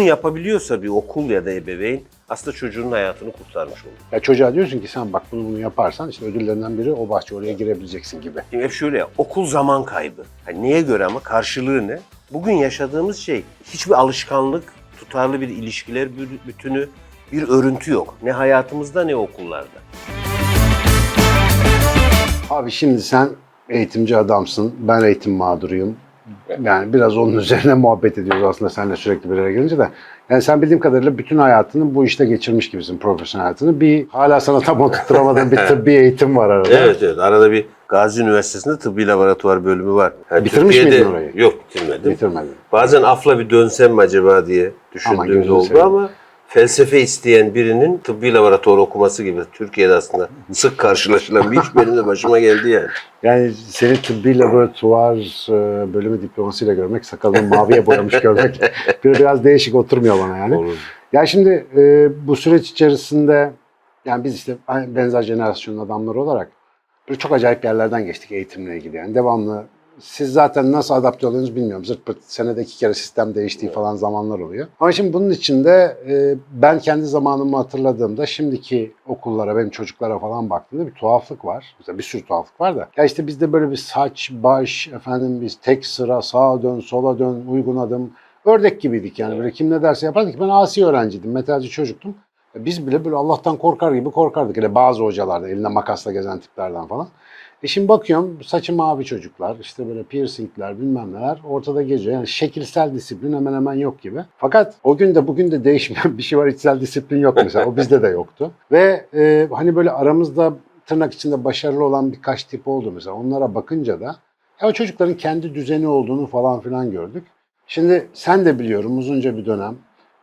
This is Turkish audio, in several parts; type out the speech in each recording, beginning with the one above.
bunu yapabiliyorsa bir okul ya da ebeveyn aslında çocuğun hayatını kurtarmış olur. Ya çocuğa diyorsun ki sen bak bunu bunu yaparsan işte ödüllerinden biri o bahçe oraya girebileceksin gibi. Şimdi hep şöyle ya, okul zaman kaybı. Hani neye göre ama karşılığı ne? Bugün yaşadığımız şey hiçbir alışkanlık, tutarlı bir ilişkiler bü- bütünü, bir örüntü yok. Ne hayatımızda ne okullarda. Abi şimdi sen eğitimci adamsın, ben eğitim mağduruyum. Yani biraz onun üzerine muhabbet ediyoruz aslında seninle sürekli bir araya gelince de. Yani sen bildiğim kadarıyla bütün hayatını bu işte geçirmiş gibisin, profesyonel hayatını. Bir hala sana tam oturtturamadığın bir tıbbi eğitim var arada. Evet evet arada bir Gazi Üniversitesi'nde tıbbi laboratuvar bölümü var. Yani Bitirmiş Türkiye'de- miydin orayı? Yok bitirmedim. Bitirmedin. Bazen afla bir dönsem mi acaba diye düşündüğümde gözünü oldu ama felsefe isteyen birinin tıbbi laboratuvar okuması gibi Türkiye'de aslında sık karşılaşılan bir iş benim de başıma geldi yani. Yani seni tıbbi laboratuvar e, bölümü diplomasıyla görmek, sakalını maviye boyamış görmek bir- biraz değişik oturmuyor bana yani. Olur. Ya şimdi e, bu süreç içerisinde yani biz işte benzer jenerasyonun adamları olarak böyle çok acayip yerlerden geçtik eğitimle ilgili. Yani devamlı siz zaten nasıl adapte oluyorsunuz bilmiyorum. Zırt pırt senede iki kere sistem değiştiği falan zamanlar oluyor. Ama şimdi bunun içinde e, ben kendi zamanımı hatırladığımda şimdiki okullara, benim çocuklara falan baktığımda bir tuhaflık var. Mesela bir sürü tuhaflık var da. Ya işte bizde böyle bir saç, baş, efendim biz tek sıra, sağa dön, sola dön, uygun adım. Ördek gibiydik yani. Böyle kim ne derse yapardık. Ben asi öğrenciydim, metalci çocuktum. E, Biz bile böyle Allah'tan korkar gibi korkardık. Hele bazı hocalarda elinde makasla gezen tiplerden falan. E şimdi bakıyorum saçı mavi çocuklar, işte böyle piercingler bilmem neler ortada geziyor. Yani şekilsel disiplin hemen hemen yok gibi. Fakat o gün de bugün de değişmeyen bir şey var. içsel disiplin yok mesela. O bizde de yoktu. Ve e, hani böyle aramızda tırnak içinde başarılı olan birkaç tip oldu mesela. Onlara bakınca da ya o çocukların kendi düzeni olduğunu falan filan gördük. Şimdi sen de biliyorum uzunca bir dönem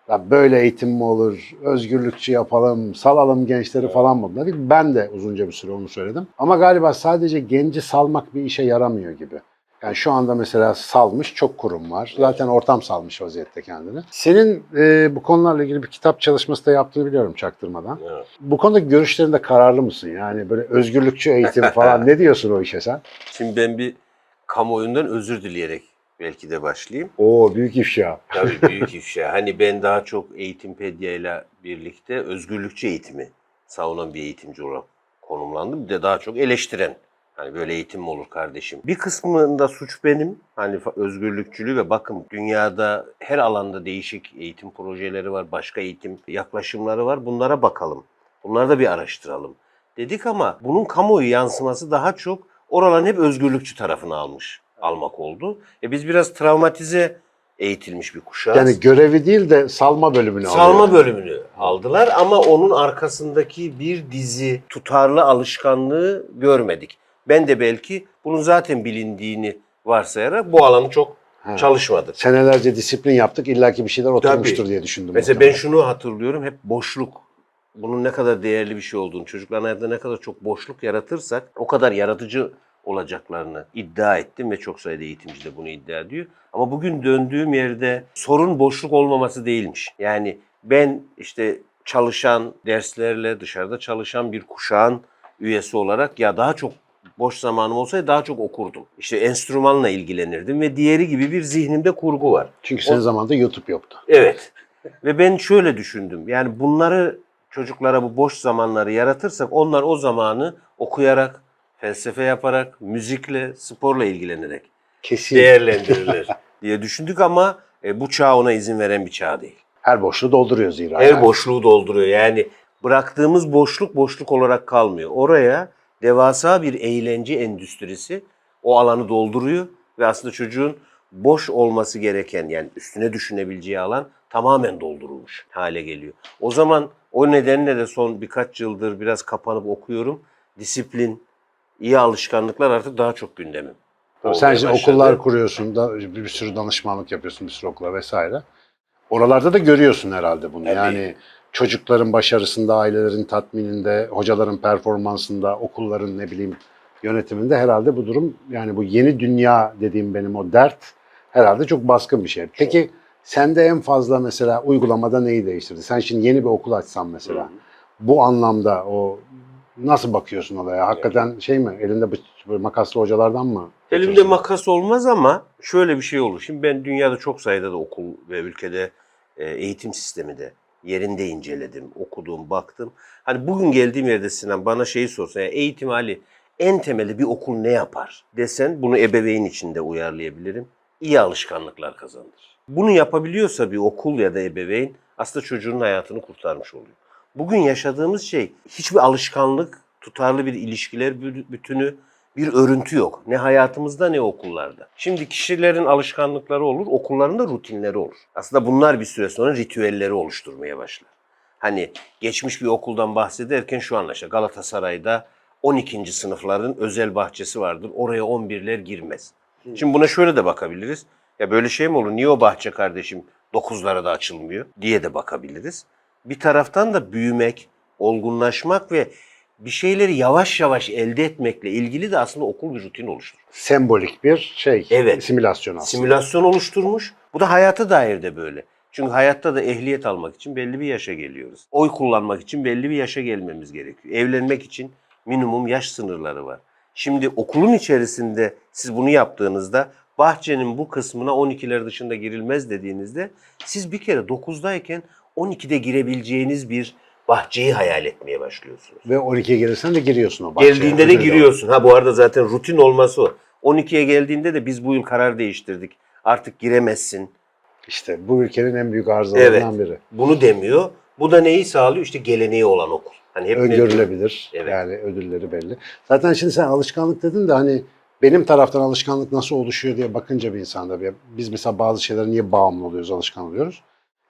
ya böyle eğitim mi olur, özgürlükçü yapalım, salalım gençleri falan mı dedik. Ben de uzunca bir süre onu söyledim. Ama galiba sadece genci salmak bir işe yaramıyor gibi. Yani şu anda mesela salmış çok kurum var. Zaten ortam salmış vaziyette kendini. Senin e, bu konularla ilgili bir kitap çalışması da yaptığını biliyorum çaktırmadan. Evet. Bu konuda görüşlerinde kararlı mısın? Yani böyle özgürlükçü eğitim falan ne diyorsun o işe sen? Şimdi ben bir kamuoyundan özür dileyerek belki de başlayayım. Oo büyük ifşa. Tabii büyük ifşa. Hani ben daha çok Eğitimpedya ile birlikte özgürlükçü eğitimi savunan bir eğitimci olarak konumlandım. Bir de daha çok eleştiren. Hani böyle eğitim mi olur kardeşim? Bir kısmında suç benim. Hani özgürlükçülüğü ve bakın dünyada her alanda değişik eğitim projeleri var, başka eğitim yaklaşımları var. Bunlara bakalım. Bunları da bir araştıralım. Dedik ama bunun kamuoyu yansıması daha çok oraların hep özgürlükçü tarafını almış, almak oldu. E biz biraz travmatize eğitilmiş bir kuşağız. Yani görevi değil de salma bölümünü Salma alıyor. bölümünü aldılar ama onun arkasındaki bir dizi tutarlı alışkanlığı görmedik. Ben de belki bunun zaten bilindiğini varsayarak bu alanı çok Ha. çalışmadım. Senelerce disiplin yaptık. illaki bir şeyler oturmuştur Tabii. diye düşündüm. Mesela ben muhtemelen. şunu hatırlıyorum hep boşluk. Bunun ne kadar değerli bir şey olduğunu, çocukların hayatında ne kadar çok boşluk yaratırsak o kadar yaratıcı olacaklarını iddia ettim ve çok sayıda eğitimci de bunu iddia ediyor. Ama bugün döndüğüm yerde sorun boşluk olmaması değilmiş. Yani ben işte çalışan, derslerle dışarıda çalışan bir kuşağın üyesi olarak ya daha çok boş zamanım olsaydı daha çok okurdum. İşte enstrümanla ilgilenirdim ve diğeri gibi bir zihnimde kurgu var. Çünkü senin zamanında YouTube yoktu. Evet. Ve ben şöyle düşündüm. Yani bunları çocuklara bu boş zamanları yaratırsak onlar o zamanı okuyarak, felsefe yaparak, müzikle, sporla ilgilenerek Kesin. değerlendirirler diye düşündük ama e, bu çağ ona izin veren bir çağ değil. Her boşluğu dolduruyor zira. Her yani. boşluğu dolduruyor. Yani bıraktığımız boşluk boşluk olarak kalmıyor. Oraya devasa bir eğlence endüstrisi o alanı dolduruyor ve aslında çocuğun boş olması gereken yani üstüne düşünebileceği alan tamamen doldurulmuş hale geliyor. O zaman o nedenle de son birkaç yıldır biraz kapanıp okuyorum. Disiplin, iyi alışkanlıklar artık daha çok gündemim. Tabii Sen şimdi başladı. okullar kuruyorsun, da bir bir sürü danışmanlık yapıyorsun bir sürü okula vesaire. Oralarda da görüyorsun herhalde bunu. Tabii. Yani çocukların başarısında, ailelerin tatmininde, hocaların performansında, okulların ne bileyim yönetiminde herhalde bu durum yani bu yeni dünya dediğim benim o dert herhalde çok baskın bir şey. Peki sende en fazla mesela uygulamada neyi değiştirdi? Sen şimdi yeni bir okul açsan mesela Hı. bu anlamda o nasıl bakıyorsun olaya? Hakikaten şey mi? Elinde bıç- makaslı hocalardan mı? Elimde makas olmaz ama şöyle bir şey olur. Şimdi ben dünyada çok sayıda da okul ve ülkede e, eğitim sistemi de yerinde inceledim, okudum, baktım. Hani bugün geldiğim yerde Sinan bana şeyi sorsan, yani eğitim hali en temeli bir okul ne yapar desen bunu ebeveyn içinde uyarlayabilirim. İyi alışkanlıklar kazandır. Bunu yapabiliyorsa bir okul ya da ebeveyn aslında çocuğun hayatını kurtarmış oluyor. Bugün yaşadığımız şey hiçbir alışkanlık, tutarlı bir ilişkiler bü- bütünü, bir örüntü yok. Ne hayatımızda ne okullarda. Şimdi kişilerin alışkanlıkları olur, okulların da rutinleri olur. Aslında bunlar bir süre sonra ritüelleri oluşturmaya başlar. Hani geçmiş bir okuldan bahsederken şu anlaşılır. Galatasaray'da 12. sınıfların özel bahçesi vardır. Oraya 11'ler girmez. Şimdi buna şöyle de bakabiliriz. Ya böyle şey mi olur? Niye o bahçe kardeşim 9'lara da açılmıyor diye de bakabiliriz. Bir taraftan da büyümek, olgunlaşmak ve bir şeyleri yavaş yavaş elde etmekle ilgili de aslında okul bir rutin oluşturur. Sembolik bir şey, Evet. simülasyon aslında. Simülasyon oluşturmuş. Bu da hayata dair de böyle. Çünkü hayatta da ehliyet almak için belli bir yaşa geliyoruz. Oy kullanmak için belli bir yaşa gelmemiz gerekiyor. Evlenmek için minimum yaş sınırları var. Şimdi okulun içerisinde siz bunu yaptığınızda bahçenin bu kısmına 12'ler dışında girilmez dediğinizde siz bir kere 9'dayken 12'de girebileceğiniz bir bahçeyi hayal etmeye başlıyorsunuz. Ve 12'ye gelirsen de giriyorsun o bahçeye. Geldiğinde de giriyorsun. Ha bu arada zaten rutin olması o. 12'ye geldiğinde de biz bu yıl karar değiştirdik. Artık giremezsin. İşte bu ülkenin en büyük arızalarından Evet. biri. Bunu demiyor. Bu da neyi sağlıyor? İşte geleneği olan okul. Hani hep? Öngörülebilir. Evet. Yani ödülleri belli. Zaten şimdi sen alışkanlık dedin de hani benim taraftan alışkanlık nasıl oluşuyor diye bakınca bir insanda bir biz mesela bazı şeylere niye bağımlı oluyoruz, alışkan oluyoruz?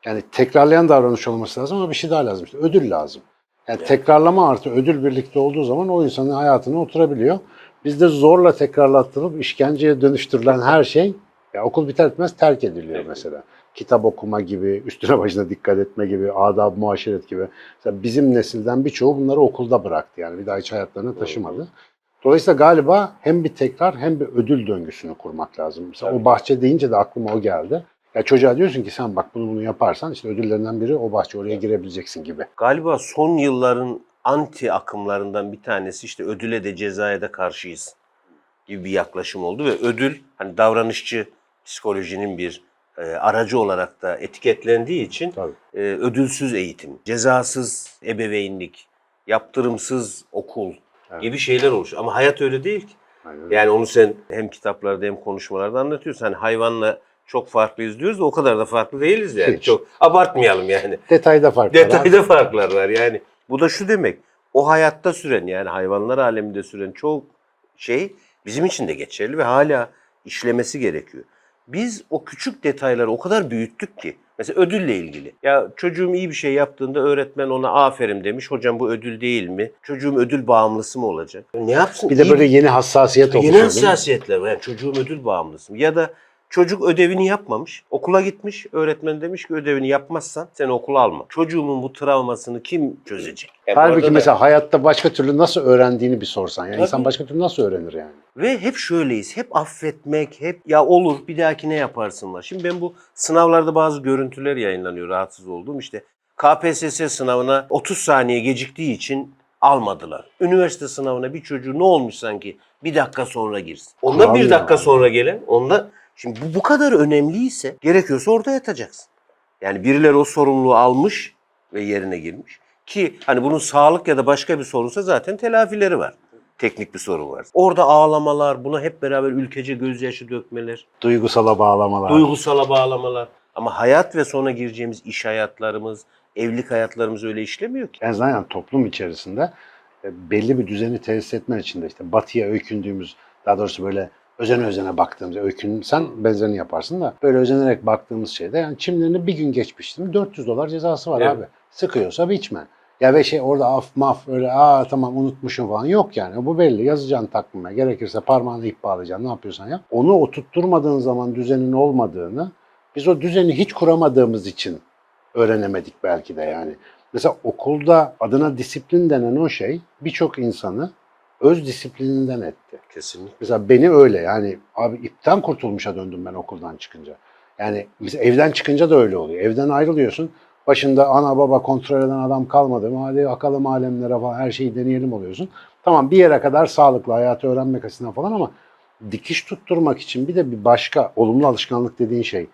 Yani tekrarlayan davranış olması lazım ama bir şey daha lazım işte ödül lazım. Yani Evet. tekrarlama artı ödül birlikte olduğu zaman o insanın hayatına oturabiliyor. Bizde zorla tekrarlattırılıp işkenceye dönüştürülen her şey ya okul biter bitmez terk ediliyor Evet. mesela. Kitap okuma gibi, üstüne başına dikkat etme gibi, adab, muaşeret gibi. Mesela bizim nesilden birçoğu bunları okulda bıraktı yani bir daha hiç hayatlarına taşımadı. Dolayısıyla galiba hem bir tekrar hem bir ödül döngüsünü kurmak lazım. Mesela Tabii. o bahçe deyince de aklıma o geldi. Ya çocuğa diyorsun ki sen bak bunu bunu yaparsan işte ödüllerinden biri o bahçe oraya girebileceksin gibi. Galiba son yılların anti akımlarından bir tanesi işte ödüle de cezaya da karşıyız gibi bir yaklaşım oldu ve ödül hani davranışçı psikolojinin bir e, aracı olarak da etiketlendiği için Tabii. e, ödülsüz eğitim, cezasız ebeveynlik, yaptırımsız okul Evet. gibi şeyler oluşuyor. Ama hayat öyle değil ki. Aynen. Yani onu sen hem kitaplarda hem konuşmalarda anlatıyorsun. Hani hayvanla çok farklıyız diyoruz da o kadar da farklı değiliz yani. Hiç. Çok abartmayalım yani. Detayda fark var. abi. Detayda farklar var yani. Bu da şu demek. O hayatta süren yani hayvanlar aleminde süren çok şey bizim için de geçerli ve hala işlemesi gerekiyor. Biz o küçük detayları o kadar büyüttük ki. Mesela ödülle ilgili. Ya çocuğum iyi bir şey yaptığında öğretmen ona aferin demiş. Hocam bu ödül değil mi? Çocuğum ödül bağımlısı mı olacak? Ne yapsın? Bir de İyi böyle yeni hassasiyet oluşuyor. Yeni mi? hassasiyetler var. Yani çocuğum ödül bağımlısı mı? Ya da çocuk ödevini yapmamış. Okula gitmiş. Öğretmen demiş ki ödevini yapmazsan sen okula alma. Çocuğumun bu travmasını kim çözecek? Yani bu arada Halbuki da- mesela hayatta başka türlü nasıl öğrendiğini bir sorsan. Yani Tabii. insan başka türlü nasıl öğrenir yani? Ve hep şöyleyiz. Hep affetmek, hep ya olur bir dahaki ne yaparsın var. Şimdi ben bu sınavlarda bazı görüntüler yayınlanıyor rahatsız olduğum. İşte KPSS sınavına 30 saniye geciktiği için almadılar. Üniversite sınavına bir çocuğu ne olmuş sanki bir dakika sonra girsin. Onda Kural bir ya. dakika sonra gelen, onda şimdi bu bu kadar önemliyse gerekiyorsa orada yatacaksın. Yani birileri o sorumluluğu almış ve yerine girmiş. Ki hani bunun sağlık ya da başka bir sorunsa zaten telafileri var. Teknik bir sorun var. Orada ağlamalar, buna hep beraber ülkece gözyaşı dökmeler, Duygusala bağlamalar. duygusala bağlamalar. Ama hayat ve sonra gireceğimiz iş hayatlarımız, evlilik hayatlarımız öyle işlemiyor ki. En azından toplum içerisinde e, belli bir düzeni tesis etmen için de işte batıya öykündüğümüz, daha doğrusu böyle özene özene baktığımız, öykün sen benzerini yaparsın da böyle özenerek baktığımız şeyde yani çimlerini bir gün geçmiştim 400 dolar cezası var Evet. abi. Sıkıyorsa biçme. Ya ve şey orada af maf öyle aa tamam unutmuşum falan yok yani. Bu belli. Yazacaksın takvime. Gerekirse parmağını ip bağlayacaksın. Ne yapıyorsan yap. Onu oturtturmadığın zaman düzenin olmadığını biz o düzeni hiç kuramadığımız için öğrenemedik belki de yani. Mesela okulda adına disiplin denen o şey birçok insanı öz disiplininden etti. Kesinlikle. Mesela beni öyle yani abi ipten kurtulmuşa döndüm ben okuldan çıkınca. Yani mesela evden çıkınca da öyle oluyor. Evden ayrılıyorsun. Başında ana baba kontrol eden adam kalmadı mı? Hadi akalım alemlere falan her şeyi deneyelim oluyorsun. Tamam bir yere kadar sağlıklı hayatı öğrenmek açısından falan ama dikiş tutturmak için bir de bir başka olumlu alışkanlık dediğin şey.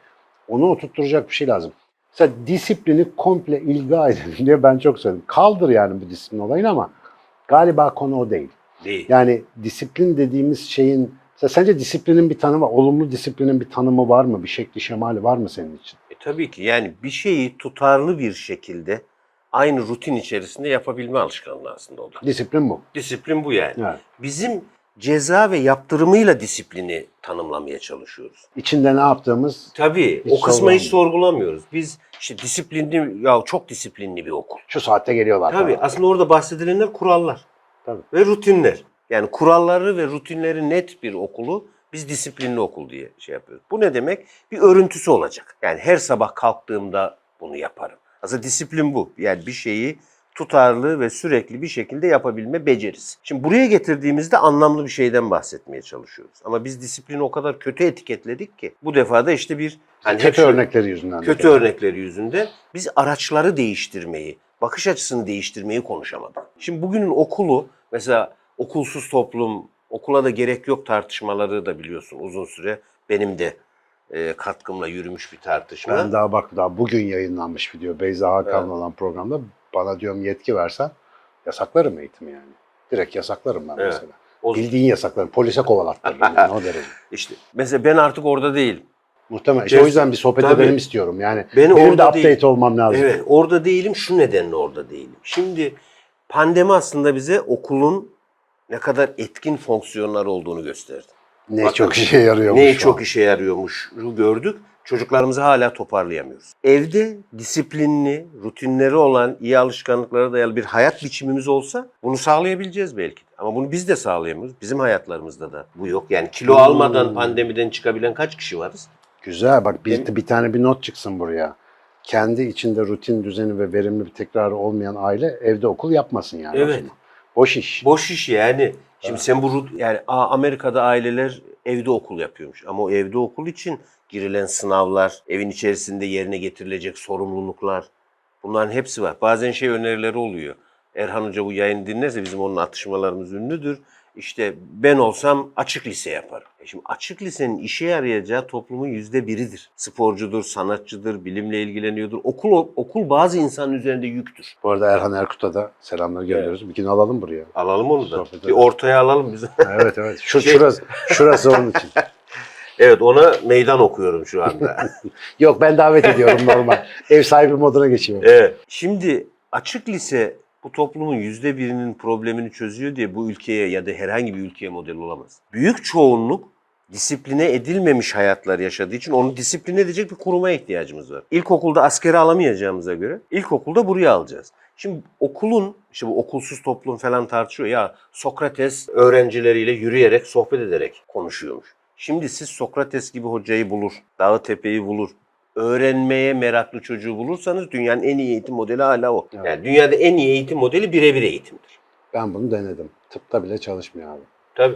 Onu oturtturacak bir şey lazım. Mesela disiplini komple ilga edelim diye ben çok söyledim. Kaldır yani bu disiplin olayını ama galiba konu o değil. Değil. Yani disiplin dediğimiz şeyin sence disiplinin bir tanımı, olumlu disiplinin bir tanımı var mı? Bir şekli şemali var mı senin için? E, tabii ki yani bir şeyi tutarlı bir şekilde aynı rutin içerisinde yapabilme alışkanlığı aslında o da. Disiplin bu. Disiplin bu yani. Evet. Bizim ceza ve yaptırımıyla disiplini tanımlamaya çalışıyoruz. İçinde ne yaptığımız Tabii o kısmı hiç sorgulamıyor. sorgulamıyoruz. Biz işte disiplinli ya çok disiplinli bir okul. şu saatte geliyorlar. Tabii falan. aslında orada bahsedilenler kurallar Tabii. ve rutinler. Yani kuralları ve rutinleri net bir okulu biz disiplinli okul diye şey yapıyoruz. Bu ne demek? Bir örüntüsü olacak. Yani her sabah kalktığımda bunu yaparım. Aslında disiplin bu. Yani bir şeyi tutarlı ve sürekli bir şekilde yapabilme becerisi. Şimdi buraya getirdiğimizde anlamlı bir şeyden bahsetmeye çalışıyoruz. Ama biz disiplini o kadar kötü etiketledik ki bu defa da işte bir hani kötü örnekleri yüzünden. de kötü örnekleri yüzünden biz araçları değiştirmeyi, bakış açısını değiştirmeyi konuşamadık. Şimdi bugünün okulu mesela okulsuz toplum, okula da gerek yok tartışmaları da biliyorsun uzun süre benim de e, katkımla yürümüş bir tartışma. Ben daha bak daha bugün yayınlanmış video Beyza Hakan'la Evet. olan programda bana diyorum yetki versen yasaklarım eğitimi yani. Direkt yasaklarım ben Evet. mesela. O- Bildiğin yasaklarım. Polise kovalattırırım yani o derece. işte mesela ben artık orada değilim. Muhtemelen. İşte o yüzden bir sohbet Tabii. edelim istiyorum. Yani Beni benim de orada update değil. olmam lazım. Evet, orada değilim. Şu nedenle orada değilim. Şimdi pandemi aslında bize okulun ne kadar etkin fonksiyonlar olduğunu gösterdi. Ne Bakın, çok işe yarıyormuş. Ne çok işe yarıyormuş gördük. Çocuklarımızı hala toparlayamıyoruz. Evde disiplinli, rutinleri olan, iyi alışkanlıklara dayalı bir hayat biçimimiz olsa bunu sağlayabileceğiz belki. Ama bunu biz de sağlayamıyoruz. Bizim hayatlarımızda da bu yok. Yani kilo Hmm. almadan pandemiden çıkabilen kaç kişi varız? Güzel bak bir, Benim- bir tane bir not çıksın buraya. Kendi içinde rutin, düzeni ve verimli bir tekrarı olmayan aile evde okul yapmasın yani. Evet. zaman. Boş iş. Boş iş yani. Şimdi sen bu rut- yani Amerika'da aileler evde okul yapıyormuş. Ama o evde okul için girilen sınavlar, evin içerisinde yerine getirilecek sorumluluklar bunların hepsi var. Bazen şey önerileri oluyor. Erhan Hoca bu yayını dinlerse bizim onun atışmalarımız ünlüdür. İşte ben olsam açık lise yaparım. E şimdi açık lisenin işe yarayacağı toplumun yüzde biridir. Sporcudur, sanatçıdır, bilimle ilgileniyordur. Okul okul bazı insanın üzerinde yüktür. Bu arada Erhan Erkut'a da selamlar gönderiyoruz. Bir gün alalım buraya. Alalım onu da. Sohbet Bir edelim. ortaya alalım biz. evet evet. Şu, Şey- şurası, şurası onun için. Evet ona meydan okuyorum şu anda. Yok ben davet ediyorum normal. Ev sahibi moduna geçiyorum. evet. Şimdi açık lise bu toplumun yüzde birinin problemini çözüyor diye bu ülkeye ya da herhangi bir ülkeye model olamaz. Büyük çoğunluk disipline edilmemiş hayatlar yaşadığı için onu disipline edecek bir kuruma ihtiyacımız var. İlkokulda askere alamayacağımıza göre ilkokulda buraya alacağız. Şimdi okulun, işte bu okulsuz toplum falan tartışıyor ya Sokrates öğrencileriyle yürüyerek, sohbet ederek konuşuyormuş. Şimdi siz Sokrates gibi hocayı bulur, dağı tepeyi bulur, öğrenmeye meraklı çocuğu bulursanız dünyanın en iyi eğitim modeli hala o. Evet. Yani dünyada en iyi eğitim modeli birebir eğitimdir. Ben bunu denedim. Tıpta bile çalışmıyor abi. Tabii.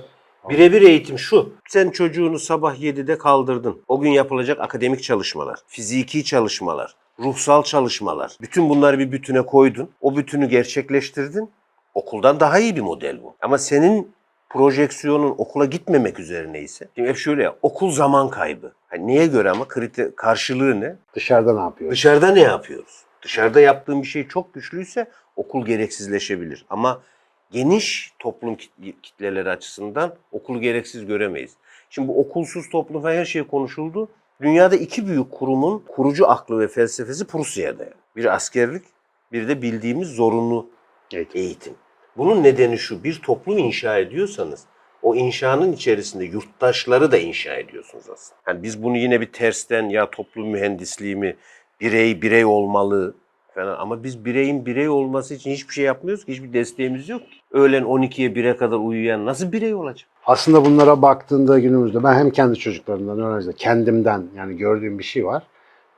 Birebir eğitim şu. Sen çocuğunu sabah 7'de kaldırdın. O gün yapılacak akademik çalışmalar, fiziki çalışmalar, ruhsal çalışmalar. Bütün bunları bir bütüne koydun. O bütünü gerçekleştirdin. Okuldan daha iyi bir model bu. Ama senin projeksiyonun okula gitmemek üzerine ise. Şimdi hep şöyle ya, okul zaman kaybı. Hani neye göre ama kriter, karşılığı ne? Dışarıda ne yapıyor? Dışarıda ne yapıyoruz? Dışarıda yaptığım bir şey çok güçlüyse okul gereksizleşebilir. Ama geniş toplum kit- kitleleri açısından okulu gereksiz göremeyiz. Şimdi bu okulsuz toplum her şey konuşuldu. Dünyada iki büyük kurumun kurucu aklı ve felsefesi Prusya'da. yani. Bir askerlik, bir de bildiğimiz zorunlu Eğitim. eğitim. Bunun nedeni şu, bir toplum inşa ediyorsanız o inşanın içerisinde yurttaşları da inşa ediyorsunuz aslında. Yani biz bunu yine bir tersten ya toplum mühendisliği mi, birey birey olmalı falan ama biz bireyin birey olması için hiçbir şey yapmıyoruz ki, hiçbir desteğimiz yok. ki. Öğlen 12'ye 1'e kadar uyuyan nasıl birey olacak? Aslında bunlara baktığında günümüzde ben hem kendi çocuklarımdan, öğrenciler, kendimden yani gördüğüm bir şey var.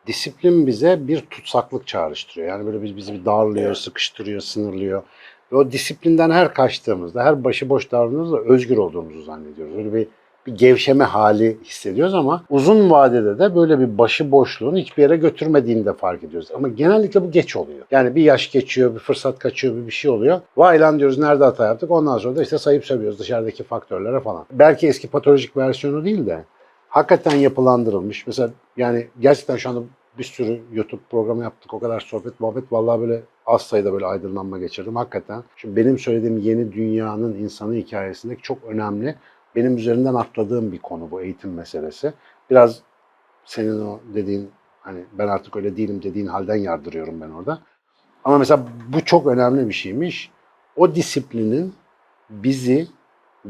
Disiplin bize bir tutsaklık çağrıştırıyor. Yani böyle biz bizi bir darlıyor, Evet. sıkıştırıyor, sınırlıyor. Ve o disiplinden her kaçtığımızda, her başıboş davrandığımızda özgür olduğumuzu zannediyoruz. Öyle bir bir gevşeme hali hissediyoruz ama uzun vadede de böyle bir başıboşluğun hiçbir yere götürmediğini de fark ediyoruz. Ama genellikle bu geç oluyor. Yani bir yaş geçiyor, bir fırsat kaçıyor, bir bir şey oluyor. Vay lan diyoruz nerede hata yaptık? Ondan sonra da işte sayıp sövüyoruz dışarıdaki faktörlere falan. Belki eski patolojik versiyonu değil de hakikaten yapılandırılmış. Mesela yani gerçekten şu anda bir sürü YouTube programı yaptık. O kadar sohbet muhabbet. Vallahi böyle az sayıda böyle aydınlanma geçirdim. Hakikaten. Şimdi benim söylediğim yeni dünyanın insanı hikayesindeki çok önemli. Benim üzerinden atladığım bir konu bu eğitim meselesi. Biraz senin o dediğin hani ben artık öyle değilim dediğin halden yardırıyorum ben orada. Ama mesela bu çok önemli bir şeymiş. O disiplinin bizi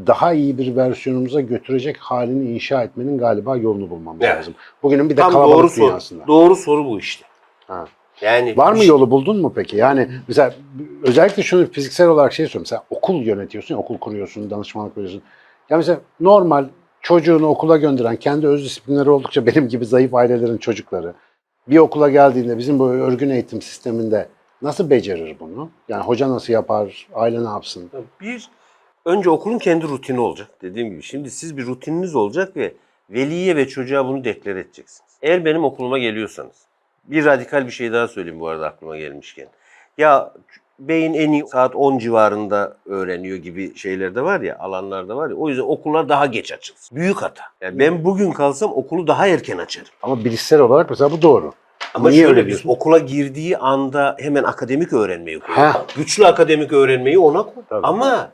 daha iyi bir versiyonumuza götürecek halini inşa etmenin galiba yolunu bulmamız Evet. lazım. Bugünün bir de Tam kalabalık doğru soru. dünyasında. Doğru soru bu işte. Ha. Yani Var mı bir- yolu buldun mu peki? Yani mesela özellikle şunu fiziksel olarak şey söylüyorum. Mesela okul yönetiyorsun, ya, okul kuruyorsun, danışmanlık veriyorsun. Ya mesela normal çocuğunu okula gönderen, kendi öz disiplinleri oldukça benim gibi zayıf ailelerin çocukları bir okula geldiğinde bizim bu örgün eğitim sisteminde nasıl becerir bunu? Yani hoca nasıl yapar, aile ne yapsın? Bir, önce okulun kendi rutini olacak dediğim gibi. Şimdi siz bir rutininiz olacak ve veliye ve çocuğa bunu deklar edeceksiniz. Eğer benim okuluma geliyorsanız, bir radikal bir şey daha söyleyeyim bu arada aklıma gelmişken. Ya beyin en iyi saat 10 civarında öğreniyor gibi şeyler de var ya, alanlarda var ya. O yüzden okullar daha geç açılsın. Büyük hata. Yani ben bugün kalsam okulu daha erken açarım. Ama bilişsel olarak mesela bu doğru. Ama Niye şöyle öyle diyorsun? okula girdiği anda hemen akademik öğrenmeyi. Heh. Güçlü akademik öğrenmeyi ona koy. Tabii. Ama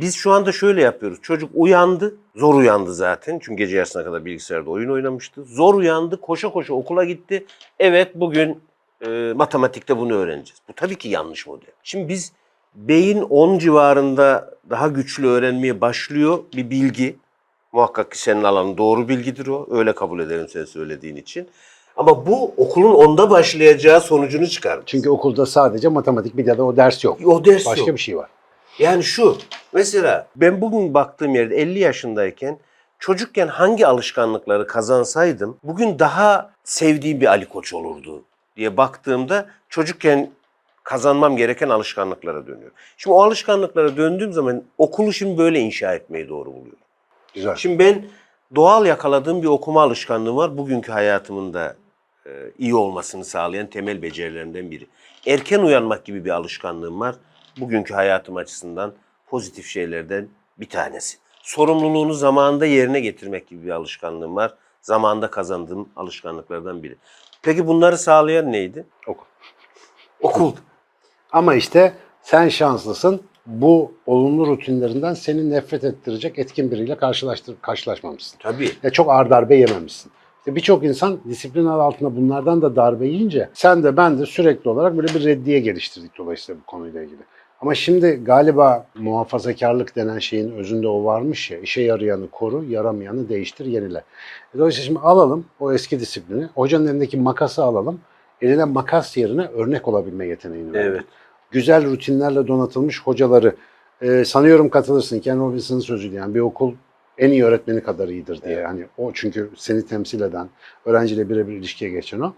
biz şu anda şöyle yapıyoruz. Çocuk uyandı. Zor uyandı zaten. Çünkü gece yarısına kadar bilgisayarda oyun oynamıştı. Zor uyandı. Koşa koşa okula gitti. Evet bugün e, matematikte bunu öğreneceğiz. Bu tabii ki yanlış model. Şimdi biz beyin 10 civarında daha güçlü öğrenmeye başlıyor bir bilgi. Muhakkak ki senin alanın doğru bilgidir o. Öyle kabul ederim sen söylediğin için. Ama bu okulun onda başlayacağı sonucunu çıkarmış. Çünkü okulda sadece matematik bir de o ders yok. o ders Başka yok. bir şey var. Yani şu, mesela ben bugün baktığım yerde 50 yaşındayken çocukken hangi alışkanlıkları kazansaydım bugün daha sevdiğim bir Ali Koç olurdu diye baktığımda çocukken kazanmam gereken alışkanlıklara dönüyorum. Şimdi o alışkanlıklara döndüğüm zaman okulu şimdi böyle inşa etmeyi doğru buluyorum. Güzel. Şimdi ben doğal yakaladığım bir okuma alışkanlığı var. Bugünkü hayatımın da e, iyi olmasını sağlayan temel becerilerimden biri. Erken uyanmak gibi bir alışkanlığım var. Bugünkü hayatım açısından pozitif şeylerden bir tanesi. Sorumluluğunu zamanında yerine getirmek gibi bir alışkanlığım var. Zamanında kazandığım alışkanlıklardan biri. Peki bunları sağlayan neydi? Okul. Okul. Ama işte sen şanslısın. Bu olumlu rutinlerinden seni nefret ettirecek etkin biriyle karşılaştır, karşılaşmamışsın. Tabii. Ya çok ağır darbe yememişsin. İşte birçok insan disiplin adı altında bunlardan da darbe yiyince sen de ben de sürekli olarak böyle bir reddiye geliştirdik dolayısıyla bu konuyla ilgili. Ama şimdi galiba muhafazakarlık denen şeyin özünde o varmış ya, işe yarayanı koru, yaramayanı değiştir, yenile. Dolayısıyla şimdi alalım o eski disiplini, hocanın elindeki makası alalım, eline makas yerine örnek olabilme yeteneğini verelim Evet. güzel rutinlerle donatılmış hocaları e, sanıyorum katılırsın. Ken Robinson'ın sözüydü yani bir okul en iyi öğretmeni kadar iyidir diye. Evet. Yani o çünkü seni temsil eden, öğrenciyle birebir ilişkiye geçen o.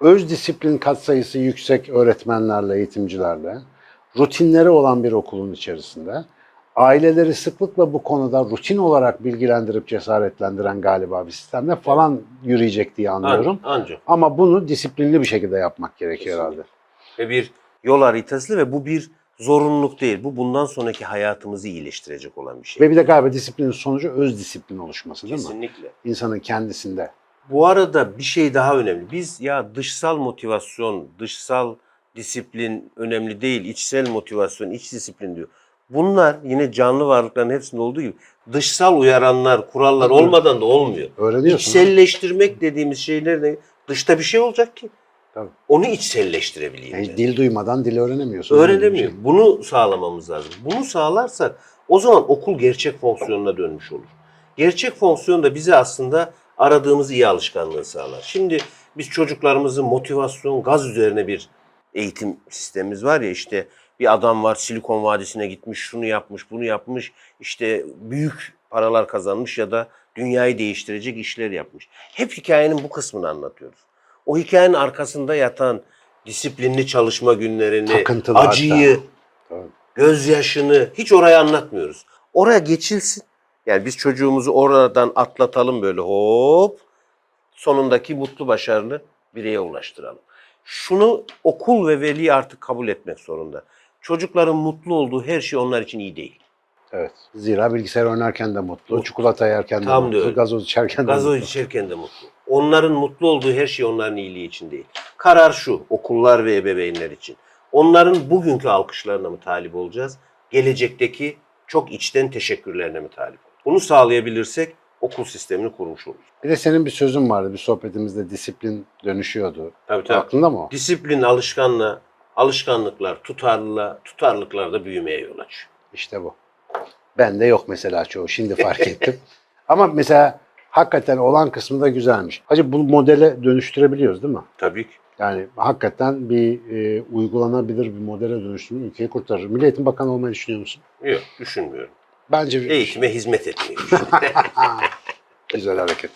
Öz disiplin katsayısı yüksek öğretmenlerle, eğitimcilerle, rutinleri olan bir okulun içerisinde aileleri sıklıkla bu konuda rutin olarak bilgilendirip cesaretlendiren galiba bir sistemle falan yürüyecek diye anlıyorum. An- Ancak. Ama bunu disiplinli bir şekilde yapmak gerekiyor Kesinlikle. herhalde. Ve bir yol haritası ve bu bir zorunluluk değil. Bu bundan sonraki hayatımızı iyileştirecek olan bir şey. Ve bir de galiba disiplinin sonucu öz disiplin oluşması değil mi? Kesinlikle. İnsanın kendisinde. Bu arada bir şey daha önemli. Biz ya dışsal motivasyon, dışsal disiplin önemli değil, içsel motivasyon, iç disiplin diyor. Bunlar yine canlı varlıkların hepsinde olduğu gibi dışsal uyaranlar, kurallar olmadan da olmuyor. Öğreniyorsun. İçselleştirmek dediğimiz şeyler de dışta bir şey olacak ki. Tabii. Onu içselleştirebileyim. Yani ben. dil duymadan dil öğrenemiyorsun. Öğrenemiyor. Öyle bir Bunu sağlamamız lazım. Bunu sağlarsak o zaman okul gerçek fonksiyonuna dönmüş olur. Gerçek fonksiyon da bize aslında aradığımız iyi alışkanlığı sağlar. Şimdi biz çocuklarımızın motivasyon, gaz üzerine bir eğitim sistemimiz var ya işte bir adam var Silikon Vadisi'ne gitmiş, şunu yapmış, bunu yapmış, işte büyük paralar kazanmış ya da dünyayı değiştirecek işler yapmış. Hep hikayenin bu kısmını anlatıyoruz. O hikayenin arkasında yatan disiplinli çalışma günlerini, Takıntılı acıyı, hatta. Gözyaşını hiç oraya anlatmıyoruz. Oraya geçilsin. Yani biz çocuğumuzu oradan atlatalım böyle hop. Sonundaki mutlu başarılı bireye ulaştıralım. Şunu okul ve veli artık kabul etmek zorunda. Çocukların mutlu olduğu her şey onlar için iyi değil. Evet. Zira bilgisayar oynarken de mutlu, Mutlu. çikolata yerken de Tam mutlu, öyle. gazoz içerken de Gazoz mutlu. içerken de mutlu. Onların mutlu olduğu her şey onların iyiliği için değil. Karar şu, okullar ve ebeveynler için. Onların bugünkü alkışlarına mı talip olacağız? Gelecekteki çok içten teşekkürlerine mi talip olacağız? Bunu sağlayabilirsek okul sistemini kurmuş oluruz. Bir de senin bir sözün vardı bir sohbetimizde disiplin dönüşüyordu. Tabii tabii. Aklında mı o? Disiplin alışkanlığa, alışkanlıklar tutarlılığa, tutarlılıklar da büyümeye yol açıyor. İşte bu. Bende yok mesela çoğu. Şimdi fark ettim. Ama mesela hakikaten olan kısmı da güzelmiş. Hacı bu modele dönüştürebiliyoruz değil mi? Tabii ki. Yani hakikaten bir e, uygulanabilir bir modele dönüştürmek ülkeyi kurtarır. Milli Eğitim Bakanı olmayı düşünüyor musun? Yok düşünmüyorum. Bence bir Eğitime hizmet etmeyi düşünüyorum. güzel hareket.